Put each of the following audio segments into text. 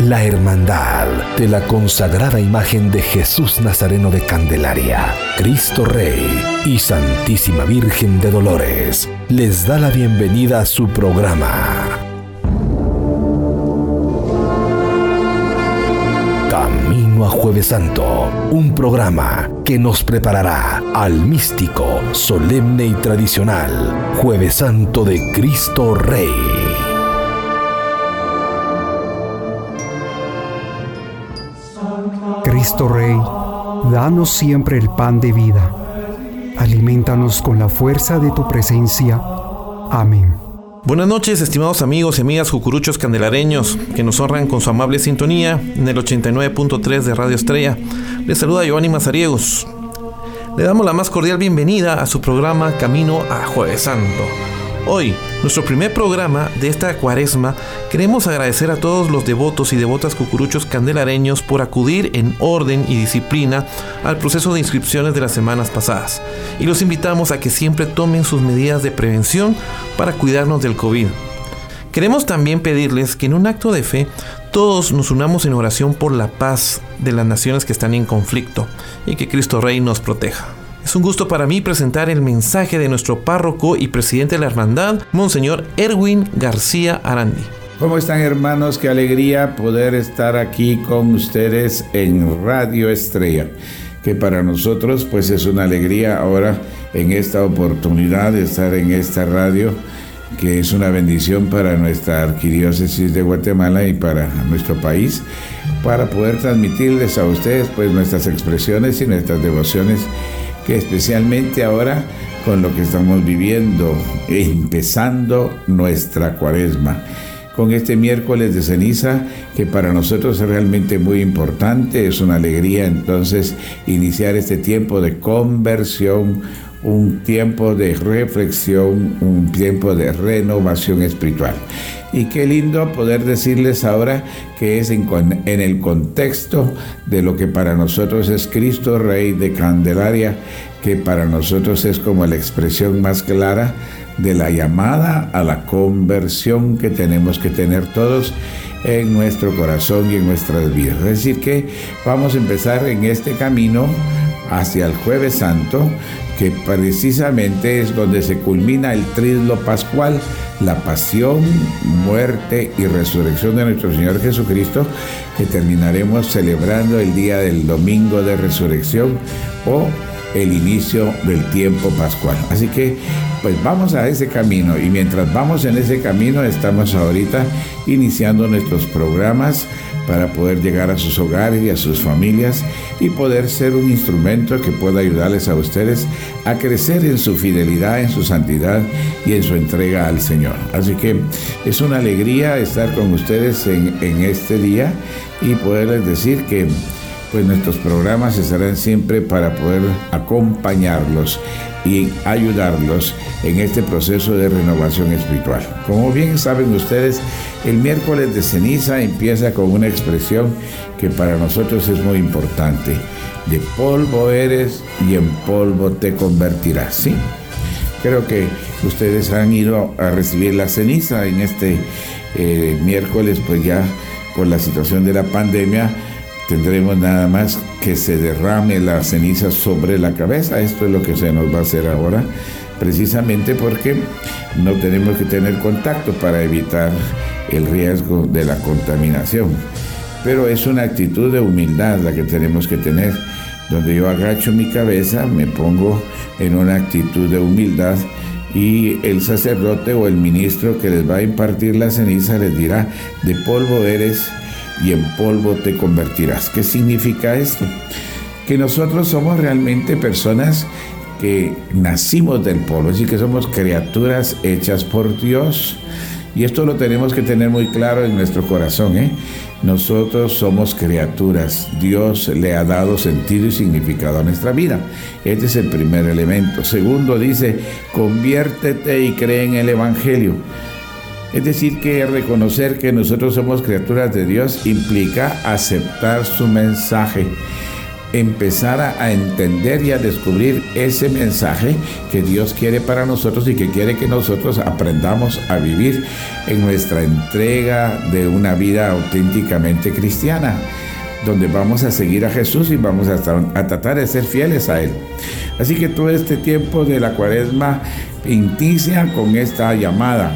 la hermandad de la consagrada imagen de Jesús Nazareno de Candelaria, Cristo Rey y Santísima Virgen de Dolores les da la bienvenida a su programa. Camino a Jueves Santo, un programa que nos preparará al místico, solemne y tradicional Jueves Santo de Cristo Rey. Cristo Rey, danos siempre el pan de vida. Alimentanos con la fuerza de tu presencia. Amén. Buenas noches, estimados amigos y amigas jucuruchos candelareños que nos honran con su amable sintonía en el 89.3 de Radio Estrella. Les saluda Giovanni Mazariegos. Le damos la más cordial bienvenida a su programa Camino a Jueves Santo Hoy, nuestro primer programa de esta cuaresma, queremos agradecer a todos los devotos y devotas cucuruchos candelareños por acudir en orden y disciplina al proceso de inscripciones de las semanas pasadas. Y los invitamos a que siempre tomen sus medidas de prevención para cuidarnos del COVID. Queremos también pedirles que en un acto de fe todos nos unamos en oración por la paz de las naciones que están en conflicto y que Cristo Rey nos proteja. Es un gusto para mí presentar el mensaje de nuestro párroco y presidente de la hermandad, Monseñor Erwin García Arandi. ¿Cómo están hermanos? Qué alegría poder estar aquí con ustedes en Radio Estrella, que para nosotros pues es una alegría ahora en esta oportunidad de estar en esta radio, que es una bendición para nuestra arquidiócesis de Guatemala y para nuestro país, para poder transmitirles a ustedes pues nuestras expresiones y nuestras devociones especialmente ahora con lo que estamos viviendo, empezando nuestra cuaresma, con este miércoles de ceniza que para nosotros es realmente muy importante, es una alegría entonces iniciar este tiempo de conversión, un tiempo de reflexión, un tiempo de renovación espiritual. Y qué lindo poder decirles ahora que es en, el contexto de lo que para nosotros es Cristo Rey de Candelaria, que para nosotros es como la expresión más clara de la llamada a la conversión que tenemos que tener todos en nuestro corazón y en nuestras vidas. Es decir, que vamos a empezar en este camino hacia el jueves santo, que precisamente es donde se culmina el trislo pascual, la pasión, muerte y resurrección de nuestro Señor Jesucristo, que terminaremos celebrando el día del domingo de resurrección o el inicio del tiempo pascual. Así que pues vamos a ese camino y mientras vamos en ese camino estamos ahorita iniciando nuestros programas para poder llegar a sus hogares y a sus familias y poder ser un instrumento que pueda ayudarles a ustedes a crecer en su fidelidad, en su santidad y en su entrega al Señor. Así que es una alegría estar con ustedes en, este día y poderles decir que pues nuestros programas estarán siempre para poder acompañarlos y ayudarlos en este proceso de renovación espiritual. Como bien saben ustedes, el miércoles de ceniza empieza con una expresión que para nosotros es muy importante. De polvo eres y en polvo te convertirás. Sí, creo que ustedes han ido a recibir la ceniza en este eh, miércoles, pues ya por la situación de la pandemia tendremos nada más que se derrame la ceniza sobre la cabeza. Esto es lo que se nos va a hacer ahora, precisamente porque no tenemos que tener contacto para evitar el riesgo de la contaminación. Pero es una actitud de humildad la que tenemos que tener, donde yo agacho mi cabeza, me pongo en una actitud de humildad y el sacerdote o el ministro que les va a impartir la ceniza les dirá, de polvo eres y en polvo te convertirás. ¿Qué significa esto? Que nosotros somos realmente personas que nacimos del polvo, es decir, que somos criaturas hechas por Dios. Y esto lo tenemos que tener muy claro en nuestro corazón. ¿eh? Nosotros somos criaturas. Dios le ha dado sentido y significado a nuestra vida. Este es el primer elemento. Segundo dice, conviértete y cree en el Evangelio. Es decir, que reconocer que nosotros somos criaturas de Dios implica aceptar su mensaje, empezar a, entender y a descubrir ese mensaje que Dios quiere para nosotros y que quiere que nosotros aprendamos a vivir en nuestra entrega de una vida auténticamente cristiana donde vamos a seguir a Jesús y vamos a, a, tratar de ser fieles a Él. Así que todo este tiempo de la cuaresma inicia con esta llamada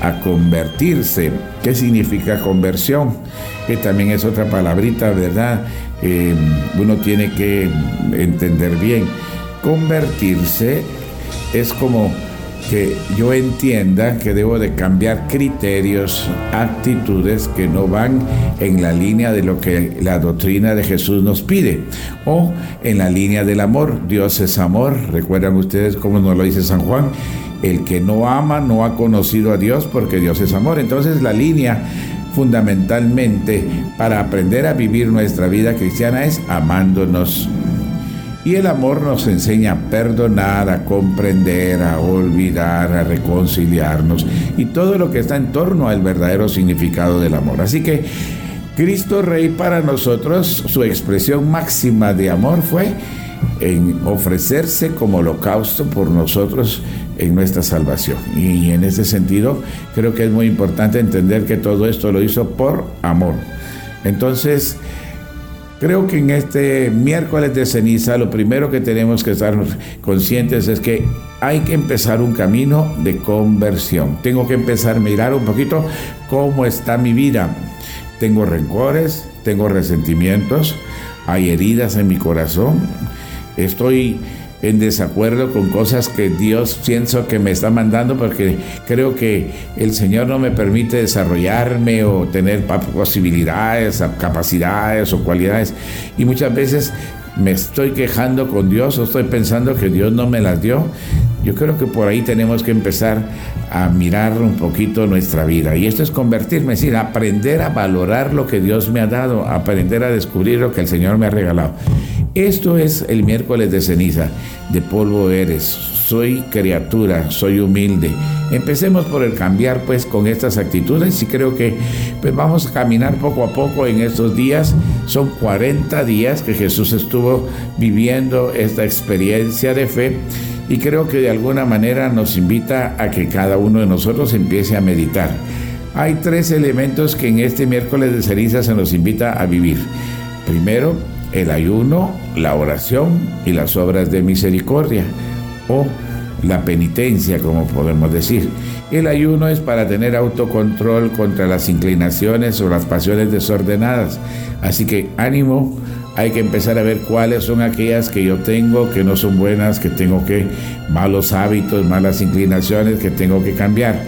a convertirse. ¿Qué significa conversión? Que también es otra palabrita, ¿verdad? Eh, uno tiene que entender bien. Convertirse es como que yo entienda que debo de cambiar criterios, actitudes que no van en la línea de lo que la doctrina de Jesús nos pide o en la línea del amor. Dios es amor, recuerdan ustedes cómo nos lo dice San Juan, el que no ama no ha conocido a Dios porque Dios es amor. Entonces la línea fundamentalmente para aprender a vivir nuestra vida cristiana es amándonos. Y el amor nos enseña a perdonar, a comprender, a olvidar, a reconciliarnos y todo lo que está en torno al verdadero significado del amor. Así que Cristo Rey para nosotros, su expresión máxima de amor fue en ofrecerse como holocausto por nosotros en nuestra salvación. Y en ese sentido, creo que es muy importante entender que todo esto lo hizo por amor. Entonces, creo que en este miércoles de ceniza, lo primero que tenemos que estar conscientes es que hay que empezar un camino de conversión. Tengo que empezar a mirar un poquito cómo está mi vida. Tengo rencores, tengo resentimientos, hay heridas en mi corazón, estoy en desacuerdo con cosas que Dios pienso que me está mandando porque creo que el Señor no me permite desarrollarme o tener posibilidades, capacidades o cualidades. Y muchas veces me estoy quejando con Dios o estoy pensando que Dios no me las dio. Yo creo que por ahí tenemos que empezar a mirar un poquito nuestra vida. Y esto es convertirme, es decir, aprender a valorar lo que Dios me ha dado, aprender a descubrir lo que el Señor me ha regalado. Esto es el miércoles de ceniza. De polvo eres. Soy criatura, soy humilde. Empecemos por el cambiar pues con estas actitudes y creo que pues vamos a caminar poco a poco en estos días. Son 40 días que Jesús estuvo viviendo esta experiencia de fe y creo que de alguna manera nos invita a que cada uno de nosotros empiece a meditar. Hay tres elementos que en este miércoles de ceniza se nos invita a vivir. Primero, el ayuno, la oración y las obras de misericordia o la penitencia, como podemos decir. El ayuno es para tener autocontrol contra las inclinaciones o las pasiones desordenadas. Así que ánimo, hay que empezar a ver cuáles son aquellas que yo tengo que no son buenas, que tengo que, malos hábitos, malas inclinaciones que tengo que cambiar.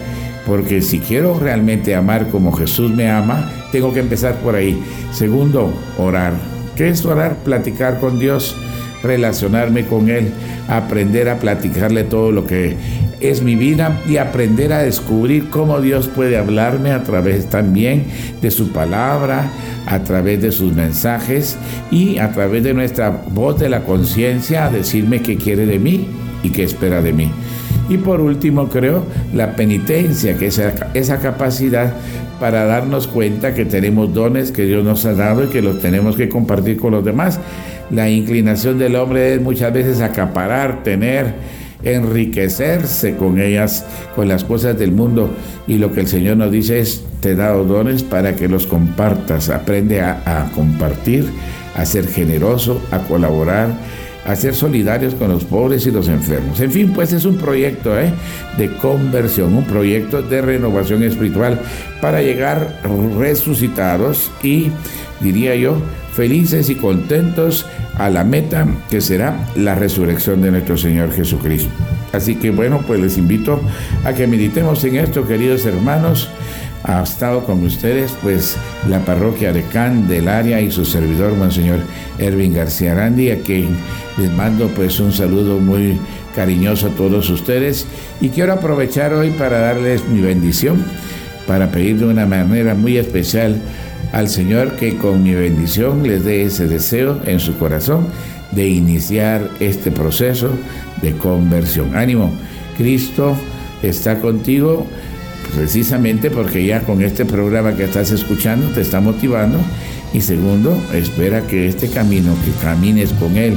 Porque si quiero realmente amar como Jesús me ama, tengo que empezar por ahí. Segundo, orar ¿Qué es orar? Platicar con Dios, relacionarme con Él, aprender a platicarle todo lo que es mi vida y aprender a descubrir cómo Dios puede hablarme a través también de su palabra, a través de sus mensajes y a través de nuestra voz de la conciencia a decirme qué quiere de mí y qué espera de mí. Y por último, creo, la penitencia, que es esa capacidad para darnos cuenta que tenemos dones que Dios nos ha dado y que los tenemos que compartir con los demás. La inclinación del hombre es muchas veces acaparar, tener, enriquecerse con ellas, con las cosas del mundo. Y lo que el Señor nos dice es, te he dado dones para que los compartas. Aprende a, a compartir, a ser generoso, a colaborar a ser solidarios con los pobres y los enfermos. En fin, pues es un proyecto ¿eh? de conversión, un proyecto de renovación espiritual para llegar resucitados y, diría yo, felices y contentos a la meta que será la resurrección de nuestro Señor Jesucristo. Así que bueno, pues les invito a que meditemos en esto, queridos hermanos ha estado con ustedes pues la parroquia de Candelaria y su servidor Monseñor Ervin García Arandi, a quien les mando pues un saludo muy cariñoso a todos ustedes y quiero aprovechar hoy para darles mi bendición, para pedir de una manera muy especial al Señor que con mi bendición les dé ese deseo en su corazón de iniciar este proceso de conversión. Ánimo, Cristo está contigo precisamente porque ya con este programa que estás escuchando te está motivando. Y segundo, espera que este camino, que camines con Él,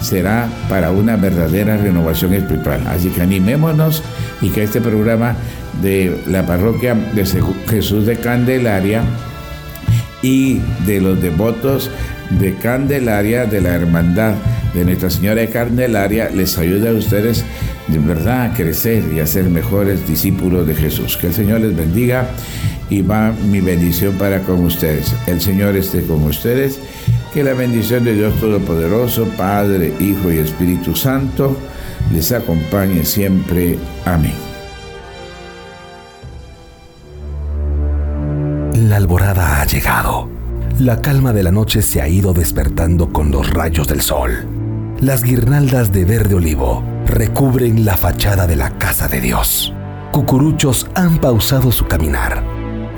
será para una verdadera renovación espiritual. Así que animémonos y que este programa de la parroquia de Jesús de Candelaria y de los devotos de Candelaria, de la hermandad de Nuestra Señora de Candelaria, les ayude a ustedes de verdad crecer y a ser mejores discípulos de Jesús. Que el Señor les bendiga y va mi bendición para con ustedes. El Señor esté con ustedes. Que la bendición de Dios Todopoderoso, Padre, Hijo y Espíritu Santo, les acompañe siempre. Amén. La alborada ha llegado. La calma de la noche se ha ido despertando con los rayos del sol. Las guirnaldas de verde olivo recubren la fachada de la casa de Dios. Cucuruchos han pausado su caminar,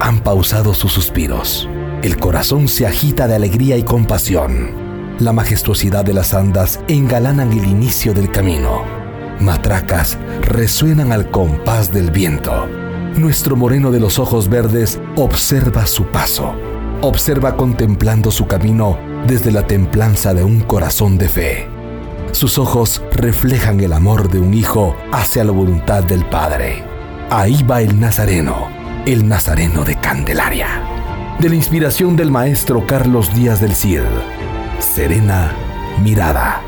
han pausado sus suspiros. El corazón se agita de alegría y compasión. La majestuosidad de las andas engalanan el inicio del camino. Matracas resuenan al compás del viento. Nuestro moreno de los ojos verdes observa su paso. Observa contemplando su camino desde la templanza de un corazón de fe. Sus ojos reflejan el amor de un hijo hacia la voluntad del Padre. Ahí va el Nazareno, el Nazareno de Candelaria. De la inspiración del maestro Carlos Díaz del Cid. Serena mirada.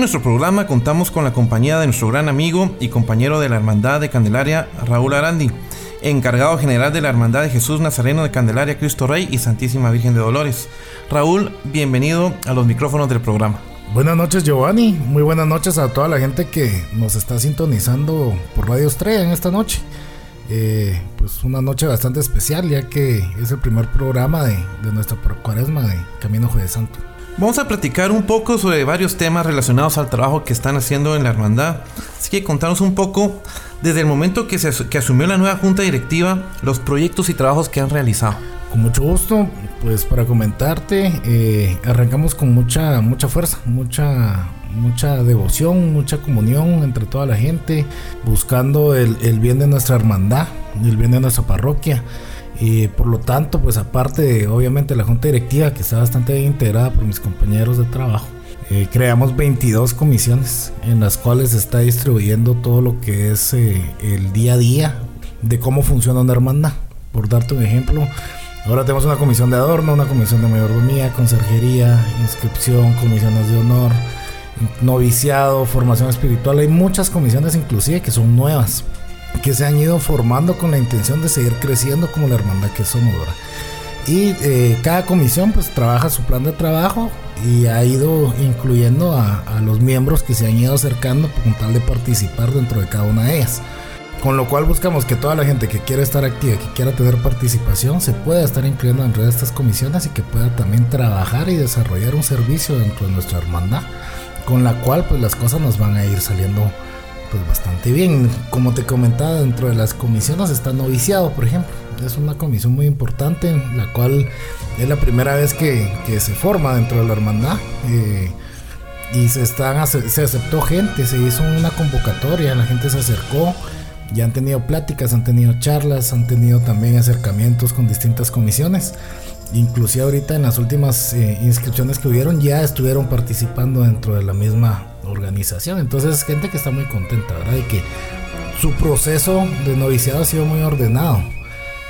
En nuestro programa contamos con la compañía de nuestro gran amigo y compañero de la Hermandad de Candelaria, Raúl Arandi, encargado general de la Hermandad de Jesús Nazareno de Candelaria, Cristo Rey y Santísima Virgen de Dolores. Raúl, bienvenido a los micrófonos del programa. Buenas noches Giovanni, muy buenas noches a toda la gente que nos está sintonizando por Radio Estrella en esta noche. Eh, pues una noche bastante especial ya que es el primer programa de, de nuestra cuaresma de Camino Jueves Santo. Vamos a platicar un poco sobre varios temas relacionados al trabajo que están haciendo en la hermandad. Así que contanos un poco desde el momento que, se, que asumió la nueva junta directiva, los proyectos y trabajos que han realizado. Con mucho gusto, pues para comentarte, eh, arrancamos con mucha, mucha fuerza, mucha, mucha devoción, mucha comunión entre toda la gente, buscando el, el bien de nuestra hermandad, el bien de nuestra parroquia. Y por lo tanto, pues aparte de obviamente la junta directiva que está bastante bien integrada por mis compañeros de trabajo, eh, creamos 22 comisiones en las cuales se está distribuyendo todo lo que es eh, el día a día de cómo funciona una hermandad. Por darte un ejemplo, Ahora tenemos una comisión de adorno, una comisión de mayordomía, conserjería, inscripción, comisiones de honor, noviciado, formación espiritual. Hay muchas comisiones inclusive que son nuevas, que se han ido formando con la intención de seguir creciendo como la hermandad que somos ahora. Y eh, cada comisión pues trabaja su plan de trabajo y ha ido incluyendo a, a los miembros que se han ido acercando con tal de participar dentro de cada una de ellas. Con lo cual buscamos que toda la gente que quiera estar activa, que quiera tener participación, se pueda estar incluyendo dentro de estas comisiones y que pueda también trabajar y desarrollar un servicio dentro de nuestra hermandad, con la cual pues las cosas nos van a ir saliendo pues bastante bien. Como te comentaba, dentro de las comisiones está noviciado, por ejemplo. Es una comisión muy importante, la cual es la primera vez que, que se forma dentro de la hermandad. Eh, y se, están, se aceptó gente, se hizo una convocatoria, la gente se acercó ya han tenido pláticas, han tenido charlas, han tenido también acercamientos con distintas comisiones. Inclusive ahorita en las últimas eh, inscripciones que hubieron ya estuvieron participando dentro de la misma organización. Entonces es gente que está muy contenta, ¿verdad? Y que su proceso de noviciado ha sido muy ordenado.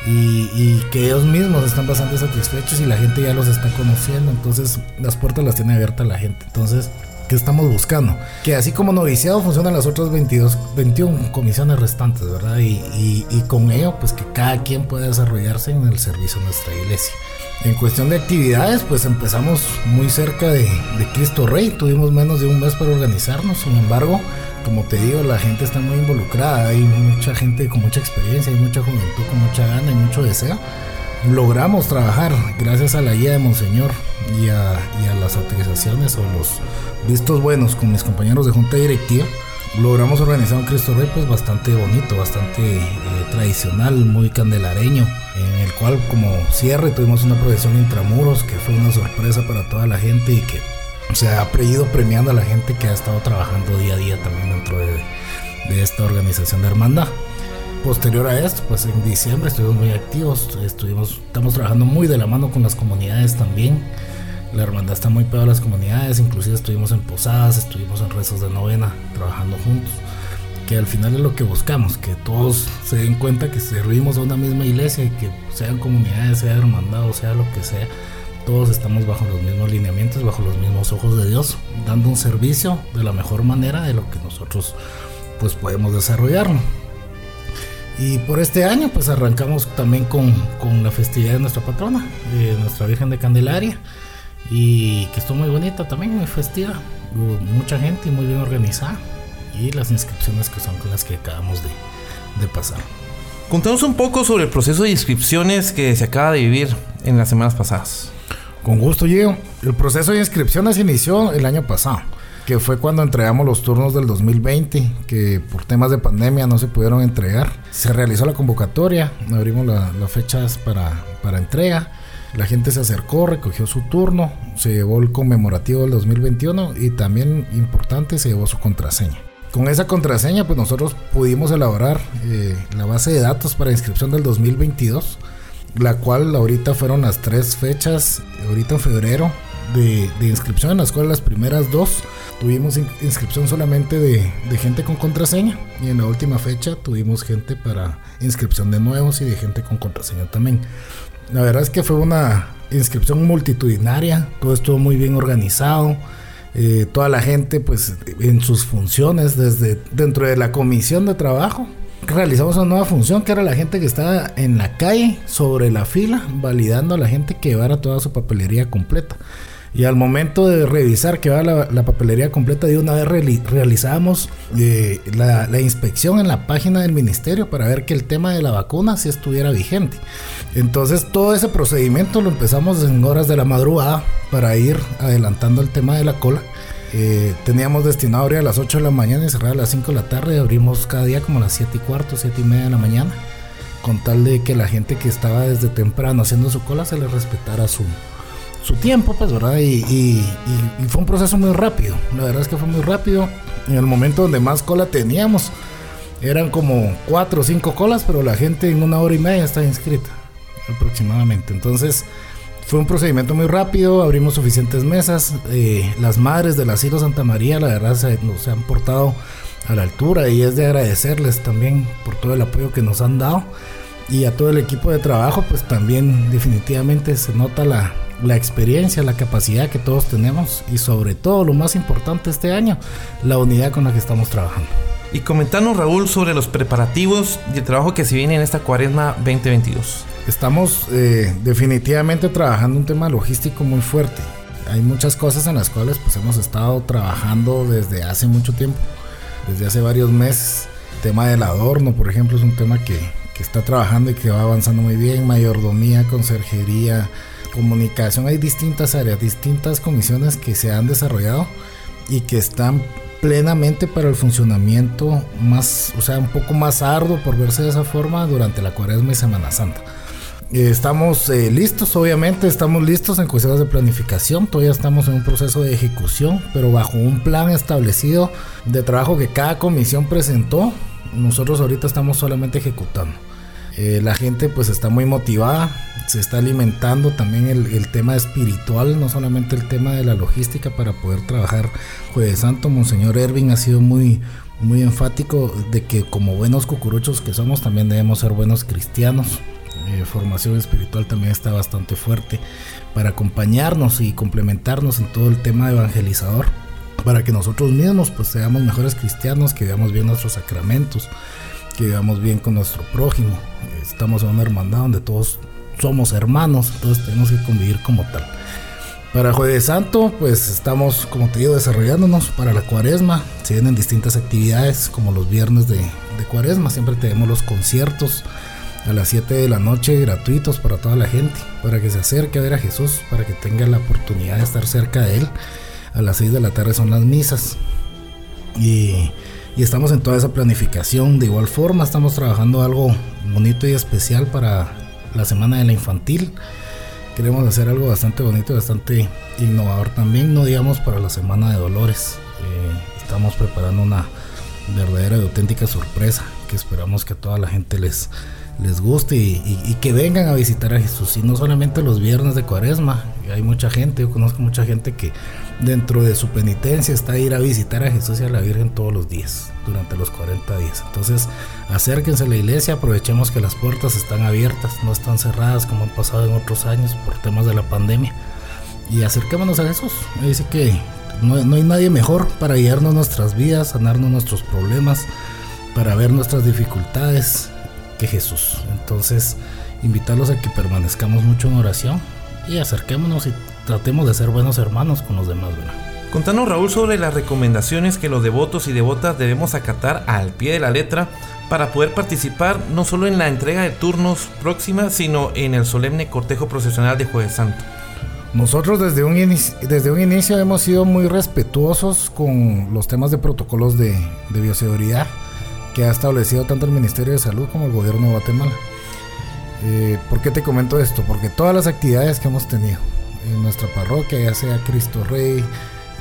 Y, que ellos mismos están bastante satisfechos y la gente ya los está conociendo. Entonces las puertas las tiene abiertas la gente. Entonces que estamos buscando. Que así como noviciado funcionan las otras 22, 21 comisiones restantes, ¿verdad? Y, y, y, con ello, pues que cada quien pueda desarrollarse en el servicio de nuestra iglesia. En cuestión de actividades, pues empezamos muy cerca de, Cristo Rey. Tuvimos menos de un mes para organizarnos. Sin embargo, como te digo, la gente está muy involucrada. Hay mucha gente con mucha experiencia, hay mucha juventud con mucha gana y mucho deseo logramos trabajar gracias a la guía de Monseñor y y a, las autorizaciones o los vistos buenos con mis compañeros de junta directiva. Logramos organizar un Cristo Rey pues bastante bonito, bastante eh, tradicional, muy candelareño, en el cual como cierre tuvimos una procesión intramuros que fue una sorpresa para toda la gente y que se ha ido premiando a la gente que ha estado trabajando día a día también dentro de, de esta organización de hermandad. Posterior a esto, pues en diciembre estuvimos muy activos, estuvimos, estamos trabajando muy de la mano con las comunidades también. La hermandad está muy pegada a las comunidades, inclusive estuvimos en posadas, estuvimos en rezos de novena, trabajando juntos. Que al final es lo que buscamos, que todos se den cuenta que servimos a una misma iglesia y que sean comunidades, sea hermandad o sea lo que sea, todos estamos bajo los mismos lineamientos, bajo los mismos ojos de Dios, dando un servicio de la mejor manera de lo que nosotros pues podemos desarrollarlo. Y por este año pues arrancamos también con, con la festividad de nuestra patrona, de nuestra Virgen de Candelaria, y que estuvo muy bonita también, muy festiva, Hubo mucha gente y muy bien organizada, y las inscripciones que son con las que acabamos de, de pasar. Contanos un poco sobre el proceso de inscripciones que se acaba de vivir en las semanas pasadas. Con gusto, Gio. El proceso de inscripciones inició el año pasado que fue cuando entregamos los turnos del 2020, que por temas de pandemia no se pudieron entregar. Se realizó la convocatoria, abrimos las la fechas para, para entrega. La gente se acercó, recogió su turno, se llevó el conmemorativo del 2021 y también importante se llevó su contraseña. Con esa contraseña pues nosotros pudimos elaborar eh, la base de datos para inscripción del 2022, la cual ahorita fueron las tres fechas, ahorita en febrero de, inscripción, en las cuales las primeras dos tuvimos inscripción solamente de, gente con contraseña y en la última fecha tuvimos gente para inscripción de nuevos y de gente con contraseña también. La verdad es que fue una inscripción multitudinaria, todo estuvo muy bien organizado. eh, toda la gente pues en sus funciones desde dentro de la comisión de trabajo realizamos una nueva función que era la gente que estaba en la calle sobre la fila validando a la gente que llevara toda su papelería completa y al momento de revisar que va la, papelería completa, de una vez realizamos eh, la, inspección en la página del ministerio para ver que el tema de la vacuna si estuviera vigente. Entonces todo ese procedimiento lo empezamos en horas de la madrugada para ir adelantando el tema de la cola. Eh, teníamos destinado a abrir a las 8 de la mañana y cerrar a las 5 de la tarde. Abrimos cada día como a las 7 y cuarto, 7 y media de la mañana. Con tal de que la gente que estaba desde temprano haciendo su cola se le respetara su, su tiempo, pues, ¿verdad? Y, fue un proceso muy rápido. La verdad es que fue muy rápido. En el momento donde más cola teníamos, eran como cuatro o cinco colas, pero la gente en una hora y media está inscrita, aproximadamente. Entonces, fue un procedimiento muy rápido, abrimos suficientes mesas. Eh, las madres del asilo Santa María, la verdad, se, se han portado a la altura y es de agradecerles también por todo el apoyo que nos han dado. Y a todo el equipo de trabajo, pues también definitivamente se nota la, la experiencia, la capacidad que todos tenemos y sobre todo lo más importante este año, la unidad con la que estamos trabajando. Y comentanos Raúl sobre los preparativos y el trabajo que se viene en esta cuaresma 2022. Estamos eh, definitivamente trabajando un tema logístico muy fuerte. Hay muchas cosas en las cuales pues hemos estado trabajando desde hace mucho tiempo, desde hace varios meses. El tema del adorno, por ejemplo, es un tema que, que está trabajando y que va avanzando muy bien. Mayordomía, conserjería, comunicación hay distintas áreas, distintas comisiones que se han desarrollado y que están plenamente para el funcionamiento más, o sea, un poco más arduo por verse de esa forma durante la cuaresma y Semana Santa. Eh, estamos eh, listos, obviamente, estamos listos en cuestiones de planificación, todavía estamos en un proceso de ejecución, pero bajo un plan establecido de trabajo que cada comisión presentó, nosotros ahorita estamos solamente ejecutando. Eh, la gente pues está muy motivada, se está alimentando también el, tema espiritual, no solamente el tema de la logística para poder trabajar Jueves Santo. Monseñor Ervin ha sido muy, muy enfático de que como buenos cucuruchos que somos también debemos ser buenos cristianos. Eh, formación espiritual también está bastante fuerte para acompañarnos y complementarnos en todo el tema evangelizador para que nosotros mismos pues seamos mejores cristianos, que veamos bien nuestros sacramentos, que vivamos bien con nuestro prójimo. Estamos en una hermandad donde todos somos hermanos, entonces tenemos que convivir como tal. Para Jueves Santo, pues estamos, como te digo, desarrollándonos para la cuaresma. Se vienen distintas actividades, como los viernes de, de cuaresma. Siempre tenemos los conciertos a las 7 de la noche gratuitos para toda la gente, para que se acerque a ver a Jesús, para que tenga la oportunidad de estar cerca de Él. A las 6 de la tarde son las misas. Y y estamos en toda esa planificación. De igual forma, estamos trabajando algo bonito y especial para la Semana de la Infantil. Queremos hacer algo bastante bonito, bastante innovador también, no digamos para la Semana de Dolores. Eh, estamos preparando una verdadera y auténtica sorpresa que esperamos que a toda la gente les, les guste y, que vengan a visitar a Jesús. Y no solamente los viernes de cuaresma, hay mucha gente, yo conozco mucha gente que dentro de su penitencia está ir a visitar a Jesús y a la Virgen todos los días, durante los 40 días. Entonces, acérquense a la iglesia, aprovechemos que las puertas están abiertas, no están cerradas como han pasado en otros años por temas de la pandemia. Y acerquémonos a Jesús. Dice que no, no hay nadie mejor para guiarnos nuestras vidas, sanarnos nuestros problemas, para ver nuestras dificultades que Jesús. Entonces, invitarlos a que permanezcamos mucho en oración y acerquémonos y tratemos de ser buenos hermanos con los demás. Contanos Raúl sobre las recomendaciones que los devotos y devotas debemos acatar al pie de la letra para poder participar no solo en la entrega de turnos próxima, sino en el solemne cortejo procesional de Jueves Santo. Nosotros desde un, desde un inicio hemos sido muy respetuosos con los temas de protocolos de, de bioseguridad que ha establecido tanto el Ministerio de Salud como el Gobierno de Guatemala. Eh, ¿Por qué te comento esto? Porque todas las actividades que hemos tenido en nuestra parroquia, ya sea Cristo Rey,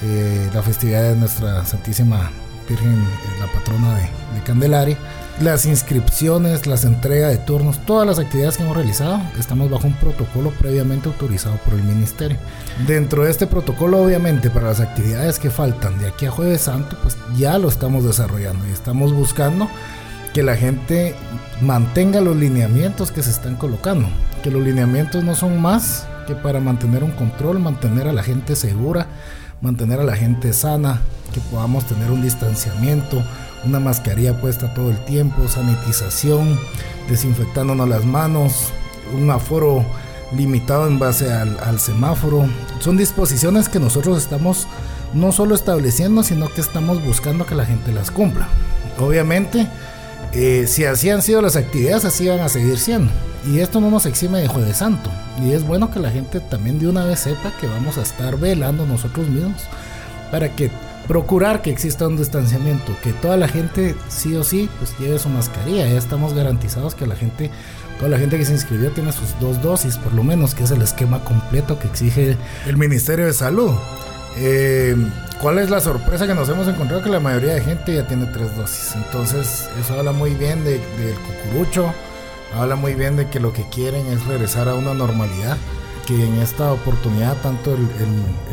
eh, la festividad de nuestra Santísima Virgen, la patrona de, de Candelaria, las inscripciones, las entregas de turnos, todas las actividades que hemos realizado, estamos bajo un protocolo previamente autorizado por el ministerio. Dentro de este protocolo, obviamente, para las actividades que faltan de aquí a Jueves Santo, pues ya lo estamos desarrollando y estamos buscando que la gente mantenga los lineamientos que se están colocando. Que los lineamientos no son más que para mantener un control, mantener a la gente segura, mantener a la gente sana, que podamos tener un distanciamiento, una mascarilla puesta todo el tiempo, sanitización, desinfectándonos las manos, un aforo limitado en base al, semáforo. Son disposiciones que nosotros estamos no solo estableciendo, sino que estamos buscando que la gente las cumpla. Obviamente, eh, si así han sido las actividades, así van a seguir siendo. Y esto no nos exime de Jueves Santo. Y es bueno que la gente también de una vez sepa que vamos a estar velando nosotros mismos para que procurar que exista un distanciamiento, que toda la gente sí o sí pues lleve su mascarilla. Ya estamos garantizados que la gente, toda la gente que se inscribió tiene sus dos dosis por lo menos, que es el esquema completo que exige el Ministerio de Salud. Eh, ¿Cuál es la sorpresa que nos hemos encontrado? Que la mayoría de gente ya tiene tres dosis. Entonces eso habla muy bien del cucurucho, habla muy bien de que lo que quieren es regresar a una normalidad, que en esta oportunidad tanto el,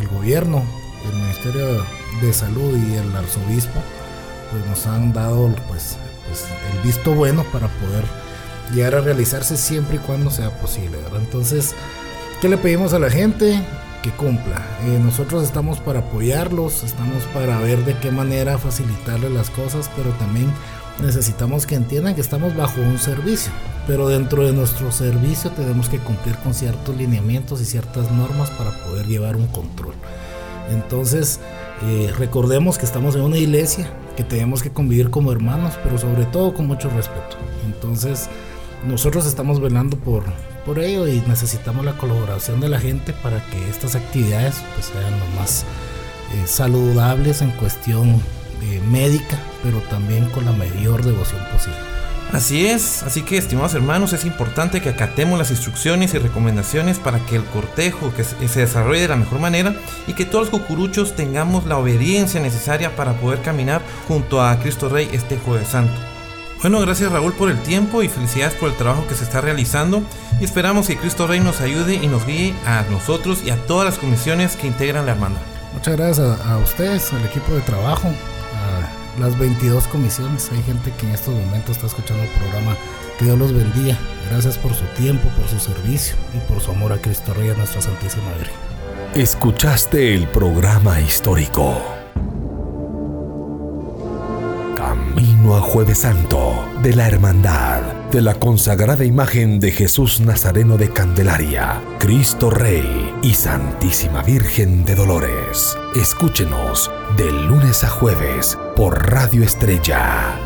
el gobierno, el Ministerio de Salud y el arzobispo pues nos han dado pues, pues, el visto bueno para poder llegar a realizarse siempre y cuando sea posible. Entonces, ¿qué le pedimos a la gente? Que cumpla. Eh, nosotros estamos para apoyarlos, estamos para ver de qué manera facilitarles las cosas, pero también necesitamos que entiendan que estamos bajo un servicio. Pero dentro de nuestro servicio tenemos que cumplir con ciertos lineamientos y ciertas normas para poder llevar un control. Entonces, eh, recordemos que estamos en una iglesia, que tenemos que convivir como hermanos, pero sobre todo con mucho respeto. Entonces, nosotros estamos velando por, por ello y necesitamos la colaboración de la gente para que estas actividades pues, sean lo más eh, saludables en cuestión eh, médica, pero también con la mayor devoción posible. Así es, así que estimados hermanos, es importante que acatemos las instrucciones y recomendaciones para que el cortejo que se desarrolle de la mejor manera y que todos los cucuruchos tengamos la obediencia necesaria para poder caminar junto a Cristo Rey este jueves santo. Bueno, gracias Raúl por el tiempo y felicidades por el trabajo que se está realizando y esperamos que Cristo Rey nos ayude y nos guíe a nosotros y a todas las comisiones que integran la hermandad. Muchas gracias a, a ustedes, al equipo de trabajo, las 22 comisiones. Hay gente que en estos momentos está escuchando el programa. Que Dios los bendiga. Gracias por su tiempo, por su servicio y por su amor a Cristo Rey, a nuestra Santísima Virgen. Escuchaste el programa histórico. A Jueves Santo de la Hermandad de la consagrada imagen de Jesús Nazareno de Candelaria, Cristo Rey y Santísima Virgen de Dolores. Escúchenos de lunes a jueves por Radio Estrella